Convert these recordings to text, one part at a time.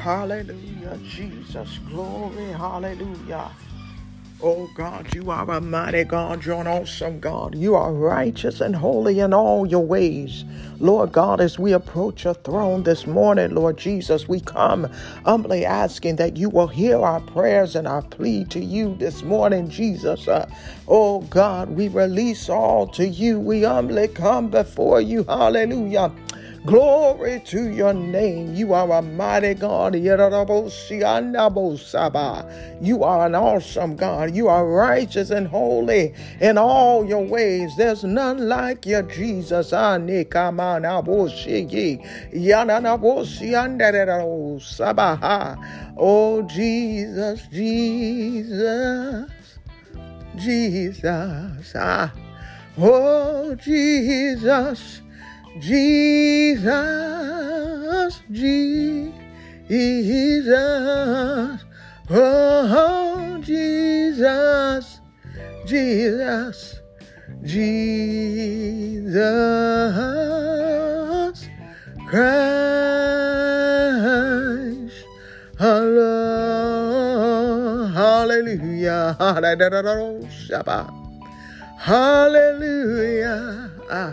Hallelujah, Jesus. Glory, hallelujah. Oh God, you are a mighty God. You're an awesome God. You are righteous and holy in all your ways. Lord God, as we approach your throne this morning, Lord Jesus, we come humbly asking that you will hear our prayers and our plea to you this morning, Jesus. Uh, oh God, we release all to you. We humbly come before you. Hallelujah. Glory to your name. You are a mighty God. You are an awesome God. You are righteous and holy in all your ways. There's none like you, Jesus. Oh, Jesus, Jesus, Jesus. Ah. Oh, Jesus. Jesus, Jesus, oh Jesus, Jesus, Jesus Christ, hallelujah, hallelujah. Hallelujah. Ah.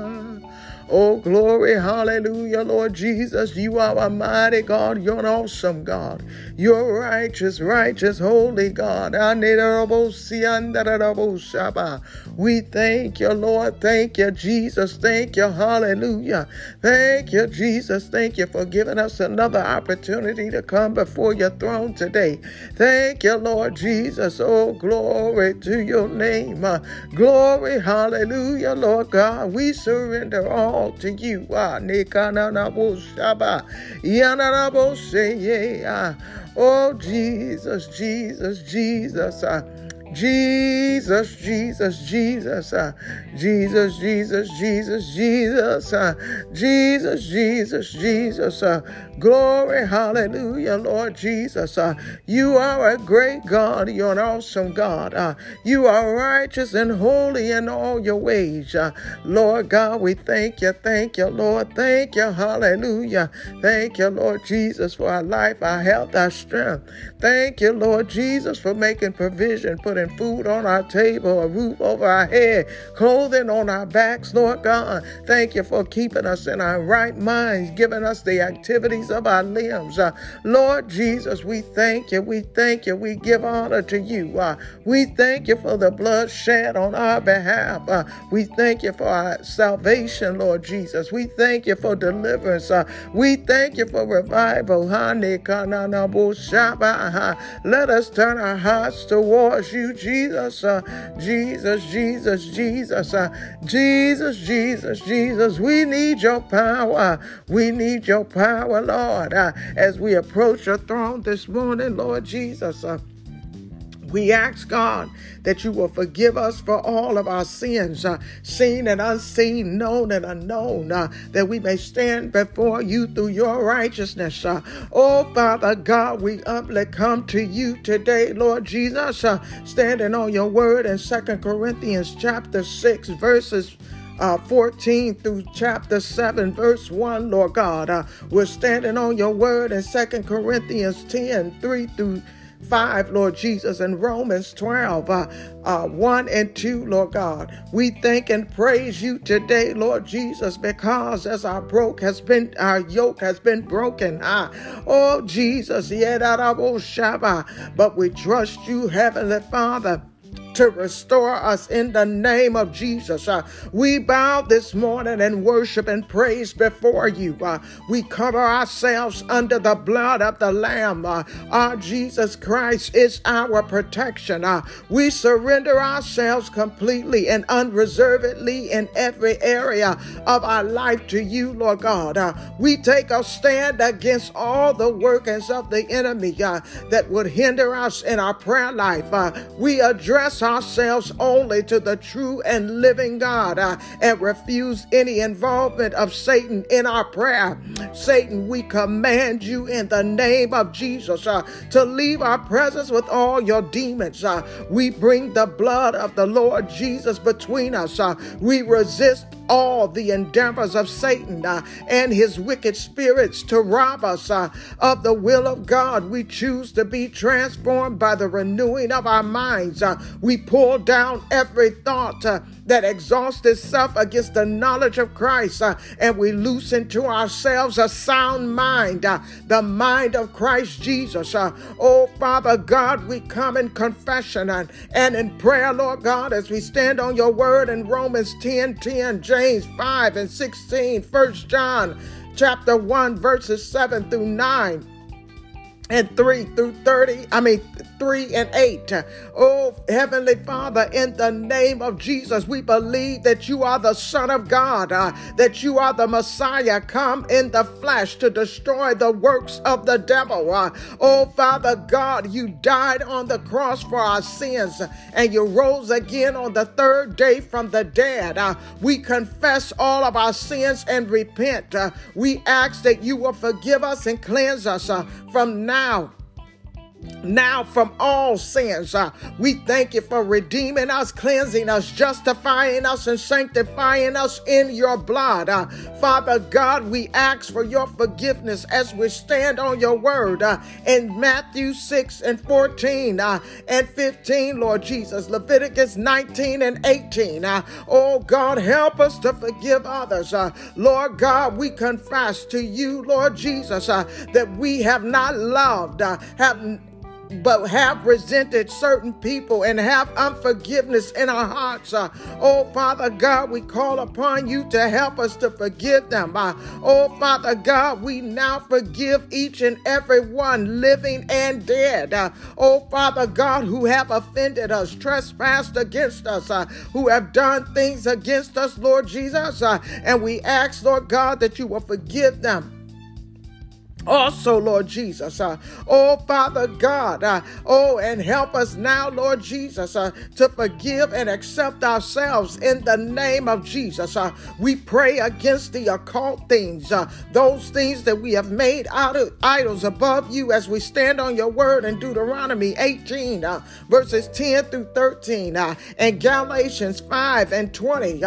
Oh, glory, hallelujah, Lord Jesus. You are a mighty God. You're an awesome God. You're righteous, righteous, holy God. We thank you, Lord. Thank you, Jesus. Thank you, hallelujah. Thank you, Jesus. Thank you for giving us another opportunity to come before your throne today. Thank you, Lord Jesus. Oh, glory to your name. Glory, hallelujah, Lord God. We surrender all all to you. Ah, Oh, Jesus, Jesus, Jesus. Ah, Jesus, Jesus, Jesus, uh, Jesus, Jesus, Jesus, Jesus, uh, Jesus, Jesus, Jesus, uh, glory, hallelujah, Lord Jesus. Uh, you are a great God. You're an awesome God. Uh, you are righteous and holy in all your ways. Uh, Lord God, we thank you, thank you, Lord, thank you, hallelujah. Thank you, Lord Jesus, for our life, our health, our strength. Thank you, Lord Jesus, for making provision, putting putting food on our table, a roof over our head, clothing on our backs, Lord God. Thank you for keeping us in our right minds, giving us the activities of our limbs. Uh, Lord Jesus, we thank you. We thank you. We give honor to you. Uh, we thank you for the blood shed on our behalf. Uh, we thank you for our salvation, Lord Jesus. We thank you for deliverance. Uh, we thank you for revival. Let us turn our hearts towards you, Jesus, uh, Jesus, Jesus, Jesus, uh, Jesus, Jesus, Jesus. We need your power. We need your power, Lord, uh, as we approach your throne this morning, Lord Jesus. Uh, we ask God that you will forgive us for all of our sins, uh, seen and unseen, known and unknown, uh, that we may stand before you through your righteousness. Uh. Oh, Father God, we humbly come to you today, Lord Jesus, uh, standing on your word in Second Corinthians chapter 6, verses uh, 14 through chapter 7, verse 1, Lord God. Uh, we're standing on your word in Second Corinthians 10, 3 through 5, Lord Jesus, and Romans 12, uh, uh, 1 and 2, Lord God. We thank and praise you today, Lord Jesus, because as our broke has been, our yoke has been broken. Uh, oh, Jesus, but we trust you, Heavenly Father to restore us in the name of Jesus. Uh, we bow this morning and worship and praise before you. Uh, we cover ourselves under the blood of the Lamb. Uh, our Jesus Christ is our protection. Uh, we surrender ourselves completely and unreservedly in every area of our life to you, Lord God. Uh, we take a stand against all the workings of the enemy uh, that would hinder us in our prayer life. we address ourselves only to the true and living God uh, and refuse any involvement of Satan in our prayer. Satan, we command you in the name of Jesus uh, to leave our presence with all your demons. Uh, we bring the blood of the Lord Jesus between us. Uh, we resist all the endeavors of Satan uh, and his wicked spirits to rob us uh, of the will of God. We choose to be transformed by the renewing of our minds. Uh, we pull down every thought uh, that exhausts itself against the knowledge of Christ, uh, and we loosen to ourselves a sound mind, uh, the mind of Christ Jesus. oh, Father God, we come in confession and, and in prayer, Lord God, as we stand on your word in Romans 10 10, James James 5 and 16, 1 John chapter 1, verses 7 through 9 and 3 through 30, I mean 3 and 8. Oh, Heavenly Father, in the name of Jesus, we believe that you are the Son of God, uh, that you are the Messiah come in the flesh to destroy the works of the devil. Uh, oh, Father God, you died on the cross for our sins and you rose again on the third day from the dead. Uh, we confess all of our sins and repent. Uh, we ask that you will forgive us and cleanse us uh, from now out now from all sins. Uh, we thank you for redeeming us, cleansing us, justifying us, and sanctifying us in your blood. Uh, Father God, we ask for your forgiveness as we stand on your word uh, in Matthew 6 and 14 uh, and 15, Lord Jesus, Leviticus 19 and 18. Uh, oh God, help us to forgive others. Uh, Lord God, we confess to you, Lord Jesus, that we have not loved, have but have resented certain people and have unforgiveness in our hearts. Uh, oh, Father God, we call upon you to help us to forgive them. Uh, oh, Father God, we now forgive each and every one, living and dead. Uh, oh, Father God, who have offended us, trespassed against us, uh, who have done things against us, Lord Jesus. Uh, and we ask, Lord God, that you will forgive them also, Lord Jesus, uh, oh Father God, uh, oh, and help us now, Lord Jesus, uh, to forgive and accept ourselves in the name of Jesus. Uh, we pray against the occult things, uh, those things that we have made out of idols above you as we stand on your word in Deuteronomy 18, uh, verses 10 through 13, and Galatians 5 and 20.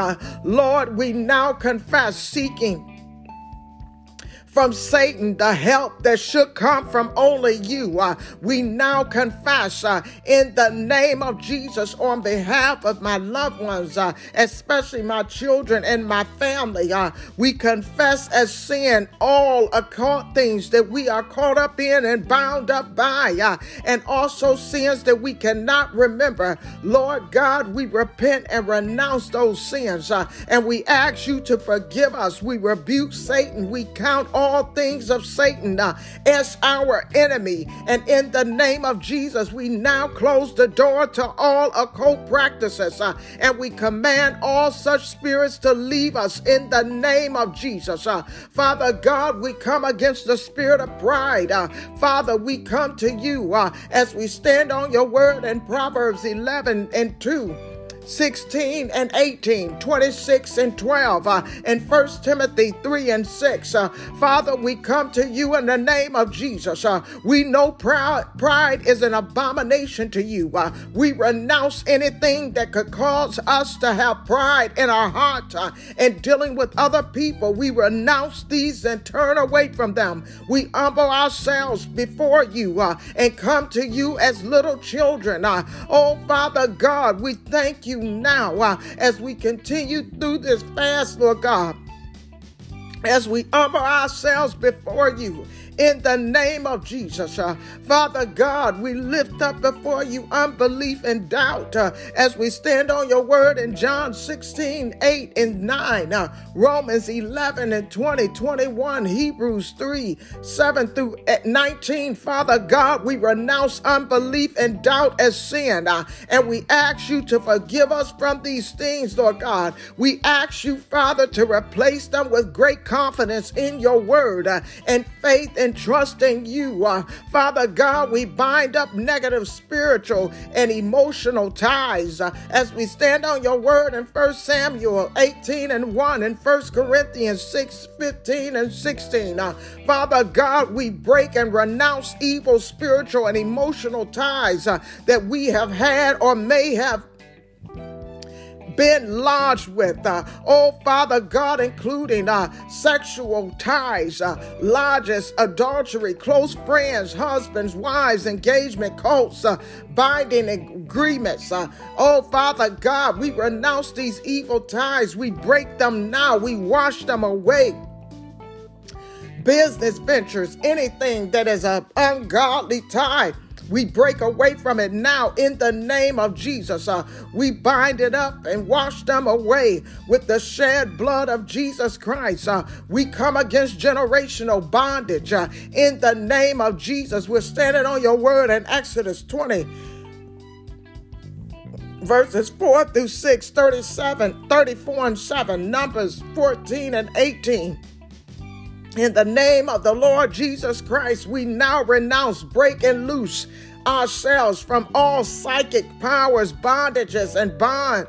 Lord, we now confess seeking from Satan the help that should come from only you. Uh, we now confess uh, in the name of Jesus on behalf of my loved ones, uh, especially my children and my family. Uh, we confess as sin all occult things that we are caught up in and bound up by, uh, and also sins that we cannot remember. Lord God, we repent and renounce those sins, uh, and we ask you to forgive us. We rebuke Satan. We count all all things of Satan uh, as our enemy. And in the name of Jesus, we now close the door to all occult practices uh, and we command all such spirits to leave us in the name of Jesus. Uh, Father God, we come against the spirit of pride. Father, we come to you as we stand on your word in Proverbs 11 and 2. 16 and 18, 26 and 12, uh, and 1 Timothy 3 and 6. Uh, Father, we come to you in the name of Jesus. Uh, we know pride, pride is an abomination to you. Uh, we renounce anything that could cause us to have pride in our heart uh, and dealing with other people. We renounce these and turn away from them. We humble ourselves before you uh, and come to you as little children. Uh, oh, Father God, we thank you you now uh, as we continue through this fast, Lord God as we humble ourselves before you in the name of Jesus. Uh, Father God, we lift up before you unbelief and doubt uh, as we stand on your word in John 16, 8 and 9, uh, Romans 11 and 20, 21, Hebrews 3, 7 through 19. Father God, we renounce unbelief and doubt as sin, uh, and we ask you to forgive us from these things, Lord God. We ask you, Father, to replace them with great confidence in your word uh, and faith and trusting you. Uh, Father God, we bind up negative spiritual and emotional ties uh, as we stand on your word in 1 Samuel 18 and 1 and 1 Corinthians 6 15 and 16. Uh, Father God, we break and renounce evil spiritual and emotional ties uh, that we have had or may have been lodged with. Uh, oh, Father God, including uh, sexual ties, uh, lodges, adultery, close friends, husbands, wives, engagement, cults, uh, binding agreements. Uh, oh, Father God, we renounce these evil ties. We break them now. We wash them away business ventures, anything that is an ungodly tie. We break away from it now in the name of Jesus. Uh, we bind it up and wash them away with the shed blood of Jesus Christ. Uh, we come against generational bondage uh, in the name of Jesus. We're standing on your word in Exodus 20 verses 4 through 6, 37, 34 and 7, Numbers 14 and 18. In the name of the Lord Jesus Christ, we now renounce, break, and loose ourselves from all psychic powers, bondages, and bonds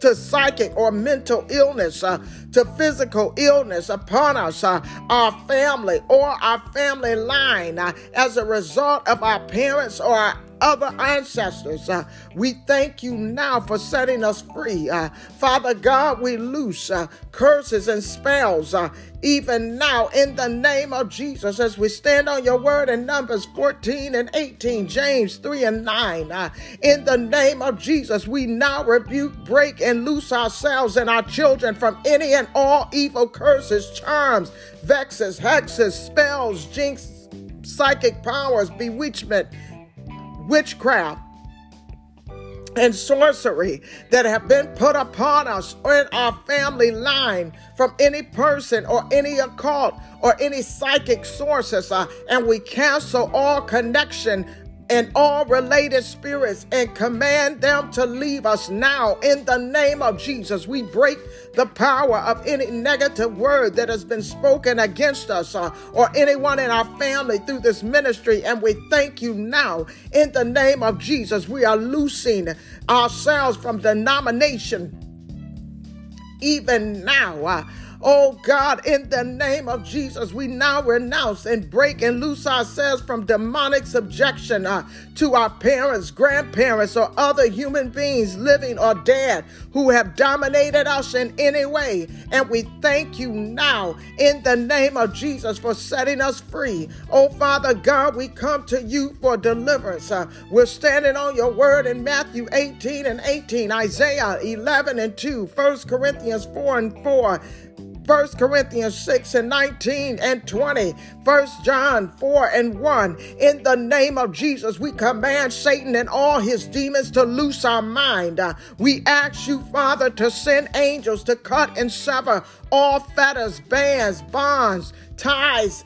to psychic or mental illness, uh, to physical illness upon us, uh, our family, or our family line uh, as a result of our parents or our other ancestors. Uh, we thank you now for setting us free. Uh, Father God, we loose uh, curses and spells uh, even now in the name of Jesus as we stand on your word in Numbers 14 and 18, James 3 and 9. Uh, in the name of Jesus, we now rebuke, break, and loose ourselves and our children from any and all evil curses, charms, vexes, hexes, spells, jinx, psychic powers, bewitchment witchcraft, and sorcery that have been put upon us or in our family line from any person or any occult or any psychic sources. Uh, and we cancel all connection and all related spirits and command them to leave us now in the name of Jesus. We break the power of any negative word that has been spoken against us uh, or anyone in our family through this ministry. And we thank you now in the name of Jesus. We are loosing ourselves from denomination even now. Uh, Oh God, in the name of Jesus, we now renounce and break and loose ourselves from demonic subjection uh, to our parents, grandparents, or other human beings, living or dead, who have dominated us in any way. And we thank you now in the name of Jesus for setting us free. Oh Father God, we come to you for deliverance. Uh, we're standing on your word in Matthew 18 and 18, Isaiah 11 and 2, 1 Corinthians 4 and 4. 1 Corinthians 6 and 19 and 20, 1 John 4 and 1. In the name of Jesus, we command Satan and all his demons to loose our mind. Uh, we ask you, Father, to send angels to cut and sever all fetters, bands, bonds, ties,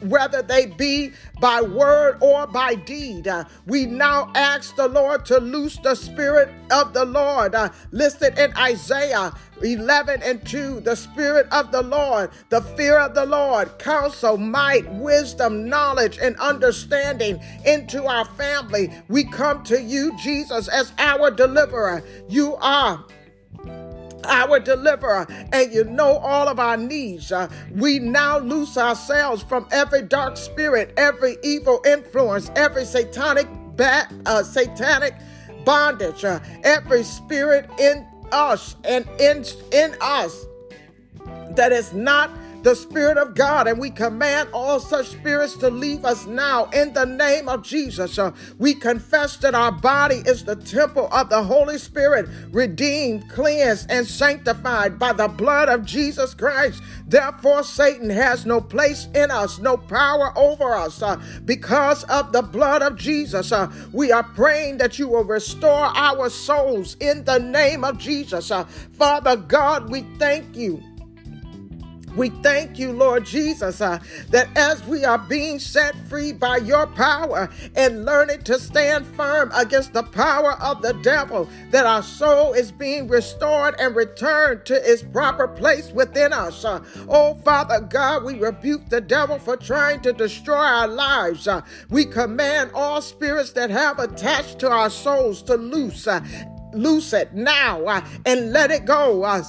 whether they be by word or by deed. Uh, we now ask the Lord to loose the Spirit of the Lord, uh, listed in Isaiah 11 and 2. The Spirit of the Lord, the fear of the Lord, counsel, might, wisdom, knowledge, and understanding into our family. We come to you, Jesus, as our deliverer. You are our deliverer, and you know all of our needs. Uh, we now loose ourselves from every dark spirit, every evil influence, every satanic uh, satanic bondage, uh, every spirit in us and in in us that is not the Spirit of God, and we command all such spirits to leave us now in the name of Jesus. Uh, we confess that our body is the temple of the Holy Spirit, redeemed, cleansed, and sanctified by the blood of Jesus Christ. Therefore, Satan has no place in us, no power over us uh, because of the blood of Jesus. Uh, we are praying that you will restore our souls in the name of Jesus. Uh, Father God, we thank you We thank you, Lord Jesus, uh, that as we are being set free by your power and learning to stand firm against the power of the devil, that our soul is being restored and returned to its proper place within us. Uh, oh, Father God, we rebuke the devil for trying to destroy our lives. Uh, we command all spirits that have attached to our souls to loose. Uh, loose it now uh, and let it go. Uh,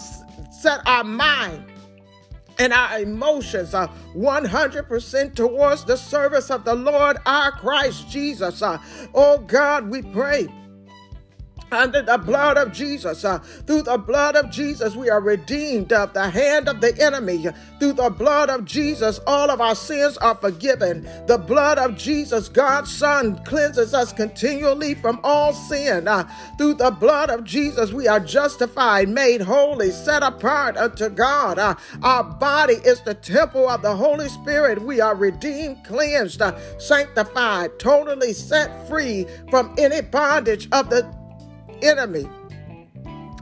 set our mind and our emotions are 100% towards the service of the Lord our Christ Jesus. Uh, oh God, we pray under the blood of Jesus. Uh, through the blood of Jesus, we are redeemed of the hand of the enemy. Through the blood of Jesus, all of our sins are forgiven. The blood of Jesus, God's Son, cleanses us continually from all sin. Uh, through the blood of Jesus, we are justified, made holy, set apart unto God. Uh, our body is the temple of the Holy Spirit. We are redeemed, cleansed, uh, sanctified, totally set free from any bondage of the enemy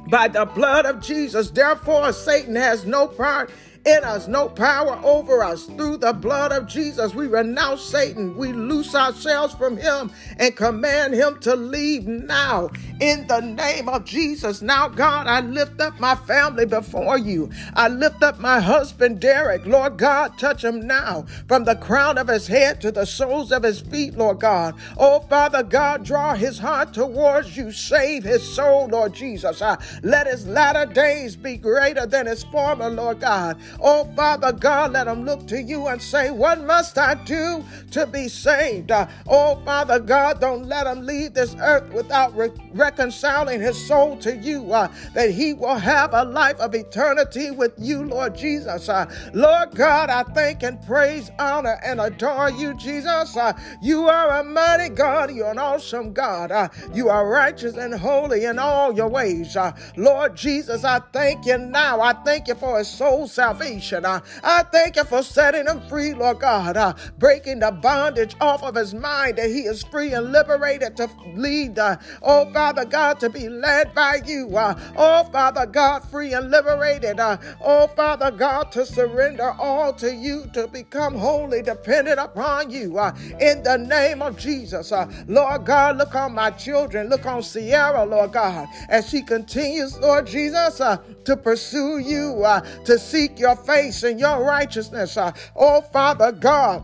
by the blood of Jesus. Therefore, Satan has no part in us, no power over us. Through the blood of Jesus, we renounce Satan. We loose ourselves from him and command him to leave now in the name of Jesus. Now, God, I lift up my family before you. I lift up my husband, Derek. Lord God, touch him now from the crown of his head to the soles of his feet, Lord God. Oh, Father God, draw his heart towards you. Save his soul, Lord Jesus. Let his latter days be greater than his former, Lord God. Oh, Father God, let him look to you and say, What must I do to be saved? Oh, Father God, don't let him leave this earth without re- reconciling his soul to you, uh, that he will have a life of eternity with you, Lord Jesus. Uh, Lord God, I thank and praise, honor, and adore you, Jesus. Uh, you are a mighty God. You're an awesome God. Uh, you are righteous and holy in all your ways. Uh, Lord Jesus, I thank you now. I thank you for his soul salvation salvation. I thank you for setting him free, Lord God, breaking the bondage off of his mind that he is free and liberated to lead, uh, oh Father God, to be led by you. Uh, oh Father God, free and liberated. Uh, oh Father God, to surrender all to you, to become wholly dependent upon you. In the name of Jesus, Lord God, look on my children. Look on Sierra, Lord God, as she continues, Lord Jesus, to pursue you, to seek your face and your righteousness. Uh, oh, Father God.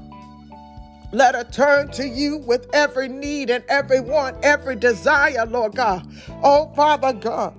Let her turn to you with every need and every want, every desire, Lord God. Oh, Father God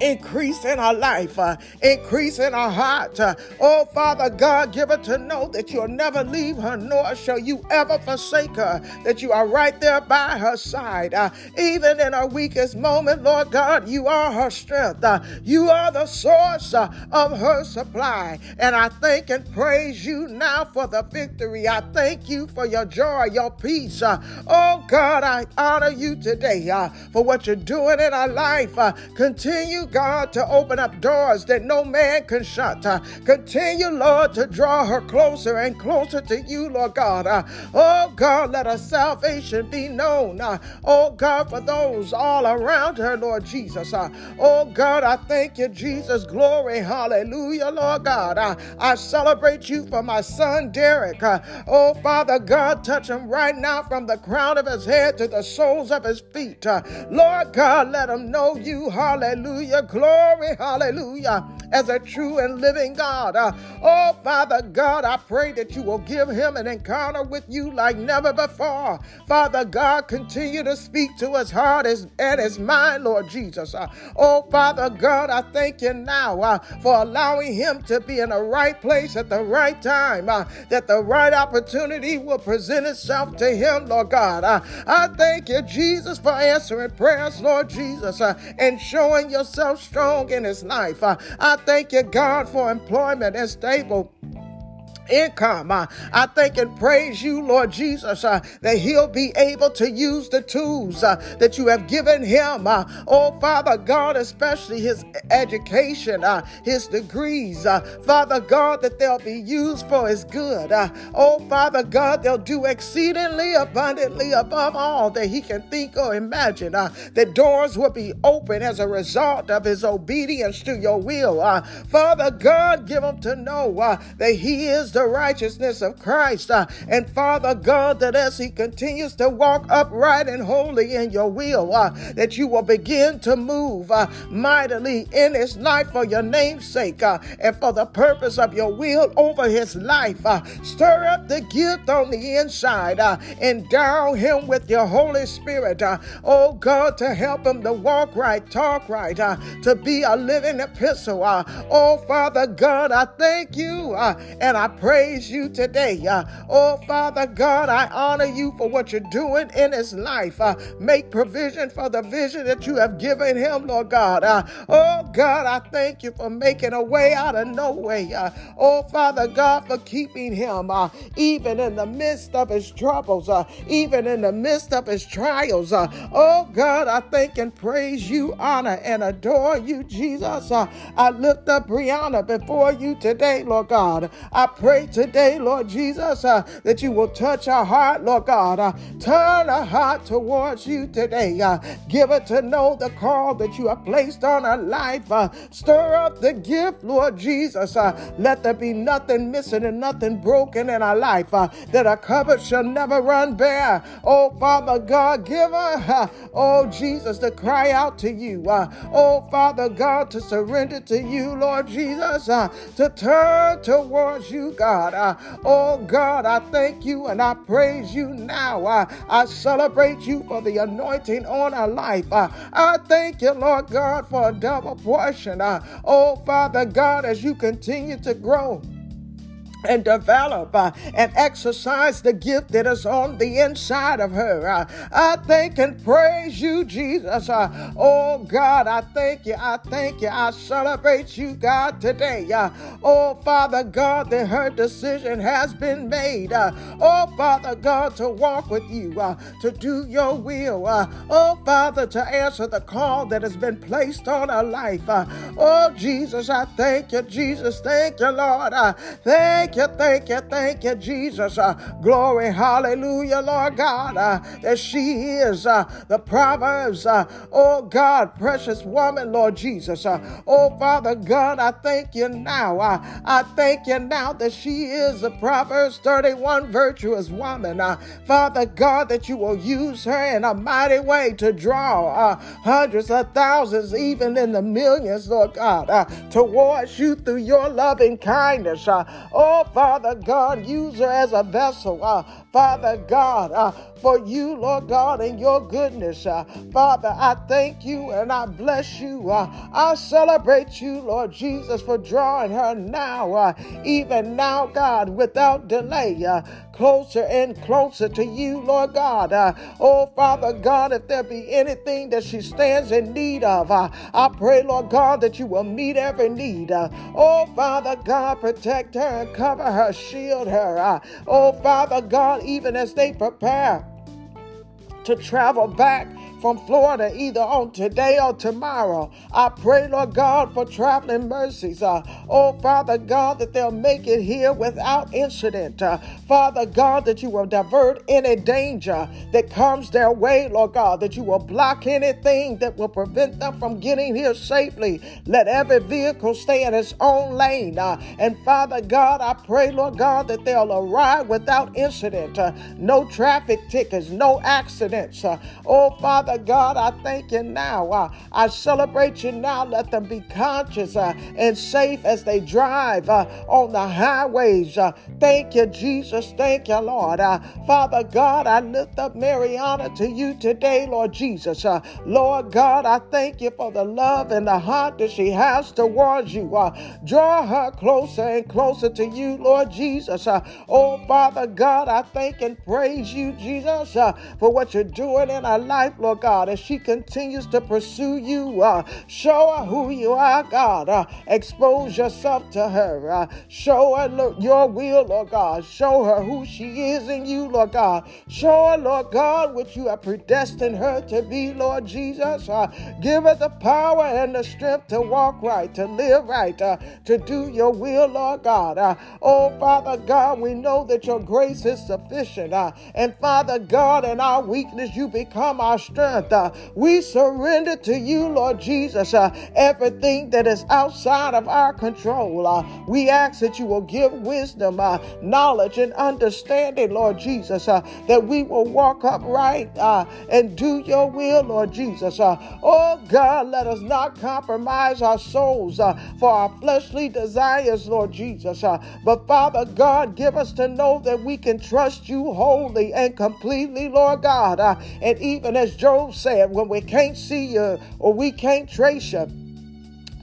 increase in our life, uh, increase in our heart. Uh, oh, Father God, give her to know that you'll never leave her, nor shall you ever forsake her, that you are right there by her side. Uh, even in her weakest moment, Lord God, you are her strength. Uh, you are the source uh, of her supply. And I thank and praise you now for the victory. I thank you for your joy, your peace. Uh, oh, God, I honor you today for what you're doing in our life. continue God, to open up doors that no man can shut. Uh, continue, Lord, to draw her closer and closer to you, Lord God. Uh, oh, God, let her salvation be known. Uh, oh, God, for those all around her, Lord Jesus. Uh, oh, God, I thank you, Jesus. Glory, hallelujah, Lord God. Uh, I celebrate you for my son, Derek. Uh, oh, Father God, touch him right now from the crown of his head to the soles of his feet. Uh, Lord God, let him know you, hallelujah glory, hallelujah, as a true and living God. Uh, oh, Father God, I pray that you will give him an encounter with you like never before. Father God, continue to speak to his heart and his mind, Lord Jesus. Uh, oh, Father God, I thank you now uh, for allowing him to be in the right place at the right time, that the right opportunity will present itself to him, Lord God. I thank you, Jesus, for answering prayers, Lord Jesus, and showing yourself strong in his life. I thank you, God, for employment and stable income. Uh, I thank and praise you, Lord Jesus, uh, that he'll be able to use the tools uh, that you have given him. Uh, oh, Father God, especially his education, uh, his degrees. Uh, Father God, that they'll be used for his good. oh, Father God, they'll do exceedingly abundantly above all that he can think or imagine. that doors will be open as a result of his obedience to your will. Father God, give him to know that he is the righteousness of Christ. Uh, and Father God, that as he continues to walk upright and holy in your will, uh, that you will begin to move uh, mightily in his life for your name's sake uh, and for the purpose of your will over his life. Uh, stir up the gift on the inside, uh, endow him with your Holy Spirit, oh God, to help him to walk right, talk right, to be a living epistle. oh Father God, I thank you and I praise you today. Uh, oh, Father God, I honor you for what you're doing in his life. Uh, make provision for the vision that you have given him, Lord God. Uh, oh, God, I thank you for making a way out of no way. Uh, oh, Father God, for keeping him uh, even in the midst of his troubles, uh, even in the midst of his trials. oh, God, I thank and praise you, honor and adore you, Jesus. I lift up Brianna before you today, Lord God. I pray today, Lord Jesus, uh, that you will touch our heart, Lord God. Uh, turn our heart towards you today. Uh, give it to know the call that you have placed on our life. Uh, stir up the gift, Lord Jesus. Uh, let there be nothing missing and nothing broken in our life. Uh, that our cupboard shall never run bare. Oh, Father God, give her, oh, Jesus, to cry out to you. oh, Father God, to surrender to you, Lord Jesus, to turn towards you, God. Uh, oh God, I thank you and I praise you now. Uh, I celebrate you for the anointing on our life. Uh, I thank you, Lord God, for a double portion. Uh, oh Father God, as you continue to grow and develop uh, and exercise the gift that is on the inside of her. Uh, I thank and praise you, Jesus. Uh, oh God, I thank you. I thank you. I celebrate you, God, today. Uh, oh Father God, that her decision has been made. Uh, oh Father God, to walk with you, uh, to do your will. oh Father, to answer the call that has been placed on her life. oh Jesus, I thank you, Jesus. Thank you, Lord. thank Thank you, thank you, thank you, Jesus. Uh, glory, hallelujah, Lord God, uh, that she is uh, the Proverbs, uh, oh God, precious woman, Lord Jesus. Uh, oh Father God, I thank you now. Uh, I thank you now that she is the Proverbs 31 virtuous woman. Father God, that you will use her in a mighty way to draw hundreds of thousands, even in the millions, Lord God, towards you through your loving kindness. oh, Oh, Father God, use her as a vessel. Uh, Father God, uh, for you, Lord God, and your goodness. Uh, Father, I thank you and I bless you. Uh, I celebrate you, Lord Jesus, for drawing her now, uh, even now, God, without delay, uh, closer and closer to you, Lord God. Uh, oh, Father God, if there be anything that she stands in need of, uh, I pray, Lord God, that you will meet every need. Uh, oh, Father God, protect her and cover her, shield her. Uh, oh, Father God, even as they prepare to travel back from Florida either on today or tomorrow. I pray, Lord God, for traveling mercies. Uh, oh, Father God, that they'll make it here without incident. Uh, Father God, that you will divert any danger that comes their way, Lord God, that you will block anything that will prevent them from getting here safely. Let every vehicle stay in its own lane. Uh, and Father God, I pray, Lord God, that they'll arrive without incident. Uh, no traffic tickets, no accidents. Uh, oh, Father Father God, I thank you now. Uh, I celebrate you now. Let them be conscious uh, and safe as they drive uh, on the highways. Uh, thank you, Jesus. Thank you, Lord. Uh, Father God, I lift up Mariana to you today, Lord Jesus. Uh, Lord God, I thank you for the love and the heart that she has towards you. draw her closer and closer to you, Lord Jesus. oh, Father God, I thank and praise you, Jesus, for what you're doing in our life, Lord Lord God, as she continues to pursue you. Uh, show her who you are, God. Uh, expose yourself to her. Uh, show her your will, Lord God. Show her who she is in you, Lord God. Show her, Lord God, what you have predestined her to be, Lord Jesus. Uh, give her the power and the strength to walk right, to live right, uh, to do your will, Lord God. Uh, oh, Father God, we know that your grace is sufficient. Uh, and Father God, in our weakness, you become our strength. Uh, we surrender to you, Lord Jesus, uh, everything that is outside of our control. Uh, we ask that you will give wisdom, uh, knowledge, and understanding, Lord Jesus, uh, that we will walk upright uh, and do your will, Lord Jesus. Oh God, let us not compromise our souls for our fleshly desires, Lord Jesus. But Father God, give us to know that we can trust you wholly and completely, Lord God. And even as Job said, when we can't see you or we can't trace you,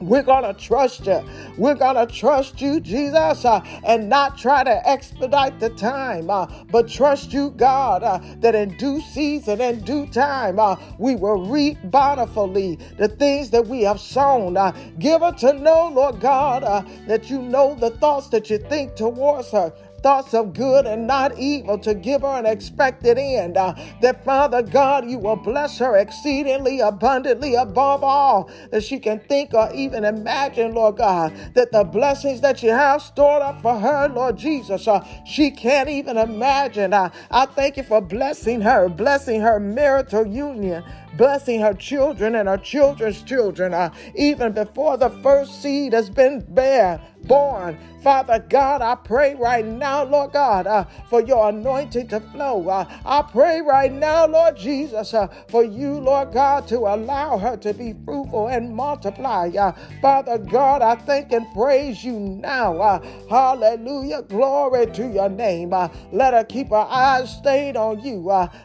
we're going to trust you. We're going to trust you, Jesus, uh, and not try to expedite the time, uh, but trust you, God, uh, that in due season and due time, uh, we will reap bountifully the things that we have sown. Uh, give her to know, Lord God, uh, that you know the thoughts that you think towards her thoughts of good and not evil to give her an expected end. Uh, that Father God, you will bless her exceedingly abundantly above all that she can think or even imagine, Lord God. That the blessings that you have stored up for her, Lord Jesus, uh, she can't even imagine. Uh, I thank you for blessing her, blessing her marital union blessing her children and her children's children, uh, even before the first seed has been bare, born. Father God, I pray right now, Lord God, uh, for your anointing to flow. Uh, I pray right now, Lord Jesus, uh, for you, Lord God, to allow her to be fruitful and multiply. Uh, Father God, I thank and praise you now. Uh, hallelujah. Glory to your name. Uh, let her keep her eyes stayed on you.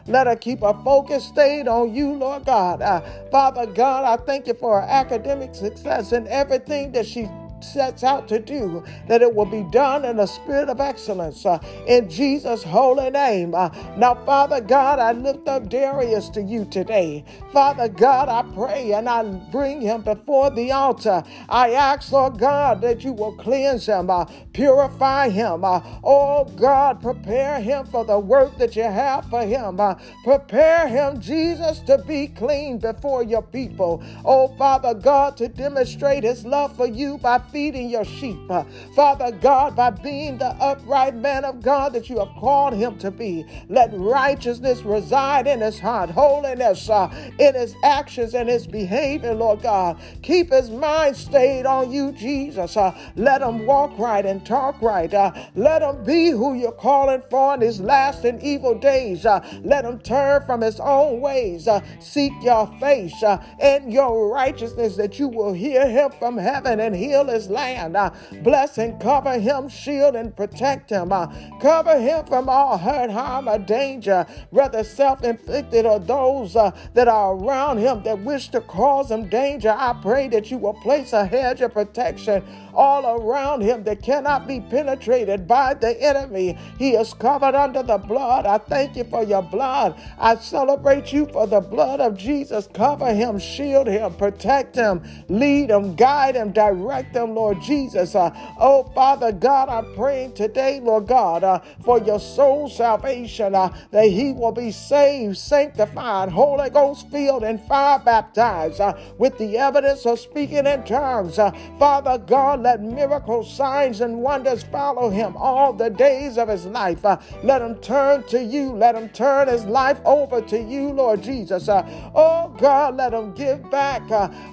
let her keep her focus stayed on you, Lord God. Uh, Father God, I thank you for her academic success and everything that she's sets out to do, that it will be done in a spirit of excellence uh, in Jesus' holy name. Uh, now, Father God, I lift up Darius to you today. Father God, I pray and I bring him before the altar. I ask, Lord God, that you will cleanse him, uh, purify him. Uh, oh God, prepare him for the work that you have for him. Uh, prepare him, Jesus, to be clean before your people. Oh Father God, to demonstrate his love for you by feeding your sheep. Uh, Father God, by being the upright man of God that you have called him to be, let righteousness reside in his heart, holiness uh, in his actions and his behavior, Lord God. Keep his mind stayed on you, Jesus. Uh, let him walk right and talk right. Uh, let him be who you're calling for in his last and evil days. Uh, let him turn from his own ways. Uh, seek your face and your righteousness that you will hear him from heaven and heal his land. Uh, bless and cover him, shield and protect him. Uh, cover him from all hurt, harm, or danger, whether self inflicted or those uh, that are around him that wish to cause him danger. I pray that you will place a hedge of protection all around him that cannot be penetrated by the enemy. He is covered under the blood. I thank you for your blood. I celebrate you for the blood of Jesus. Cover him, shield him, protect him, lead him, guide him, direct him, Lord Jesus. Uh, oh, Father God, I'm praying today, Lord God, uh, for your soul salvation, uh, that he will be saved, sanctified, Holy Ghost filled, and fire baptized uh, with the evidence of speaking in tongues. Uh, Father God, let miracles, signs, and wonders follow him all the days of his life. Uh, let him turn to you. Let him turn his life over to you, Lord Jesus. Oh God, let him give back.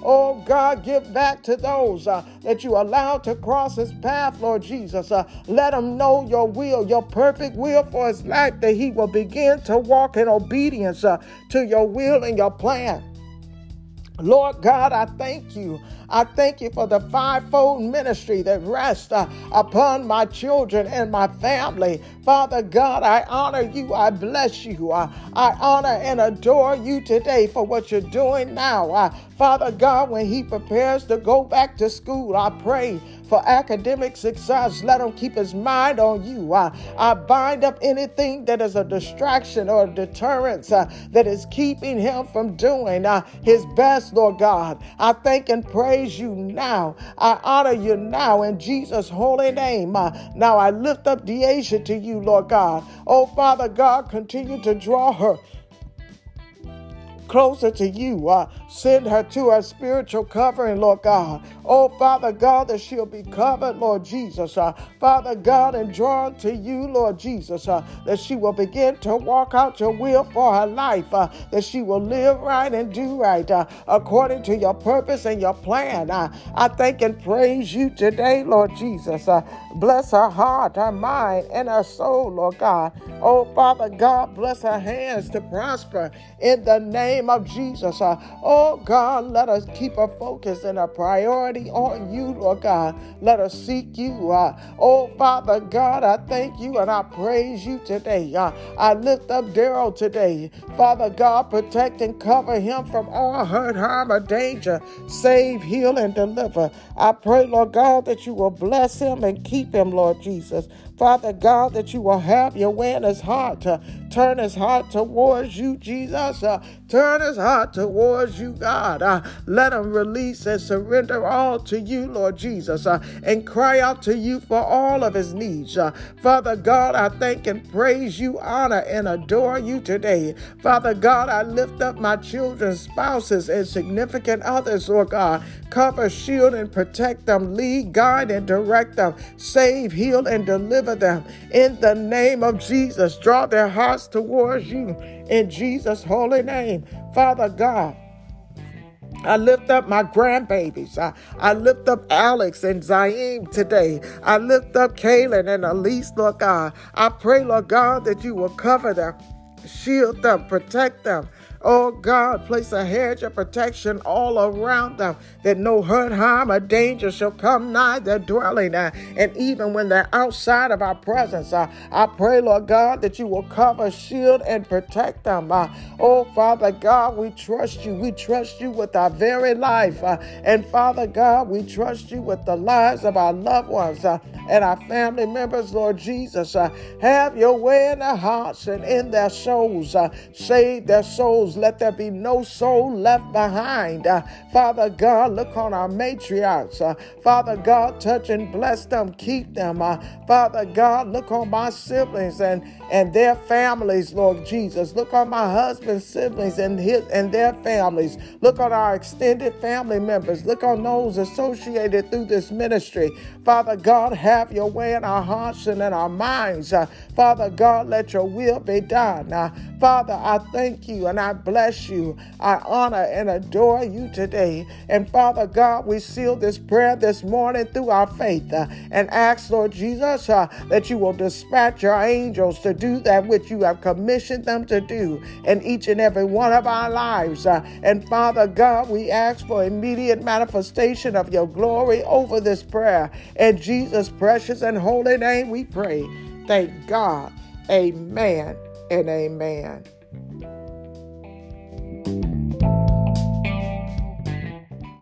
Oh God, give back to those uh, that you allowed to cross his path, Lord Jesus. Uh, let him know your will, your perfect will for his life, that he will begin to walk in obedience uh, to your will and your plan. Lord God, I thank you. I thank you for the fivefold ministry that rests uh, upon my children and my family. Father God, I honor you. I bless you. Uh, I honor and adore you today for what you're doing now. Uh, Father God, when he prepares to go back to school, I pray for academic success. Let him keep his mind on you. I, I bind up anything that is a distraction or a deterrence uh, that is keeping him from doing uh, his best, Lord God. I thank and praise you now. I honor you now in Jesus' holy name. Uh, now I lift up Deasia to you, Lord God. Oh, Father God, continue to draw her closer to you. Uh, send her to a spiritual covering, Lord God. Oh, Father God, that she'll be covered, Lord Jesus. Uh, Father God, and drawn to you, Lord Jesus, uh, that she will begin to walk out your will for her life, uh, that she will live right and do right uh, according to your purpose and your plan. Uh, I thank and praise you today, Lord Jesus. Uh, bless her heart, her mind, and her soul, Lord God. Oh, Father God, bless her hands to prosper in the name of Jesus. Uh, oh God, let us keep our focus and our priority on you, Lord God. Let us seek you. Uh, oh Father God, I thank you and I praise you today. Uh, I lift up Daryl today. Father God, protect and cover him from all hurt, harm, or danger. Save, heal, and deliver. I pray, Lord God, that you will bless him and keep him, Lord Jesus. Father God, that you will have your way in his heart to turn his heart towards you, Jesus. Uh, turn his heart towards you, God. Uh, let him release and surrender all to you, Lord Jesus, uh, and cry out to you for all of his needs. Uh, Father God, I thank and praise you, honor and adore you today. Father God, I lift up my children, spouses and significant others, Lord God. Cover, shield, and protect them. Lead, guide, and direct them. Save, heal, and deliver them in the name of Jesus. Draw their hearts towards you in Jesus' holy name. Father God, I lift up my grandbabies. I, I lift up Alex and Zaim today. I lift up Kaylin and Elise, Lord God. I pray, Lord God, that you will cover them, shield them, protect them, Oh God, place a hedge of protection all around them that no hurt, harm, or danger shall come nigh their dwelling. Uh, and even when they're outside of our presence, uh, I pray, Lord God, that you will cover, shield, and protect them. Uh, oh Father God, we trust you. We trust you with our very life. Uh, and Father God, we trust you with the lives of our loved ones uh, and our family members, Lord Jesus. Uh, have your way in their hearts and in their souls. save their souls souls. Let there be no soul left behind. Uh, Father God, look on our matriarchs. Uh, Father God, touch and bless them, keep them. Uh, Father God, look on my siblings and, and their families, Lord Jesus. Look on my husband's siblings and his and their families. Look on our extended family members. Look on those associated through this ministry. Father God, have your way in our hearts and in our minds. Uh, Father God, let your will be done. Uh, Father, I thank you and I bless you. I honor and adore you today. And Father God, we seal this prayer this morning through our faith uh, and ask, Lord Jesus, uh, that you will dispatch your angels to do that which you have commissioned them to do in each and every one of our lives. Uh, and Father God, we ask for immediate manifestation of your glory over this prayer. In Jesus' precious and holy name we pray. Thank God. Amen and amen.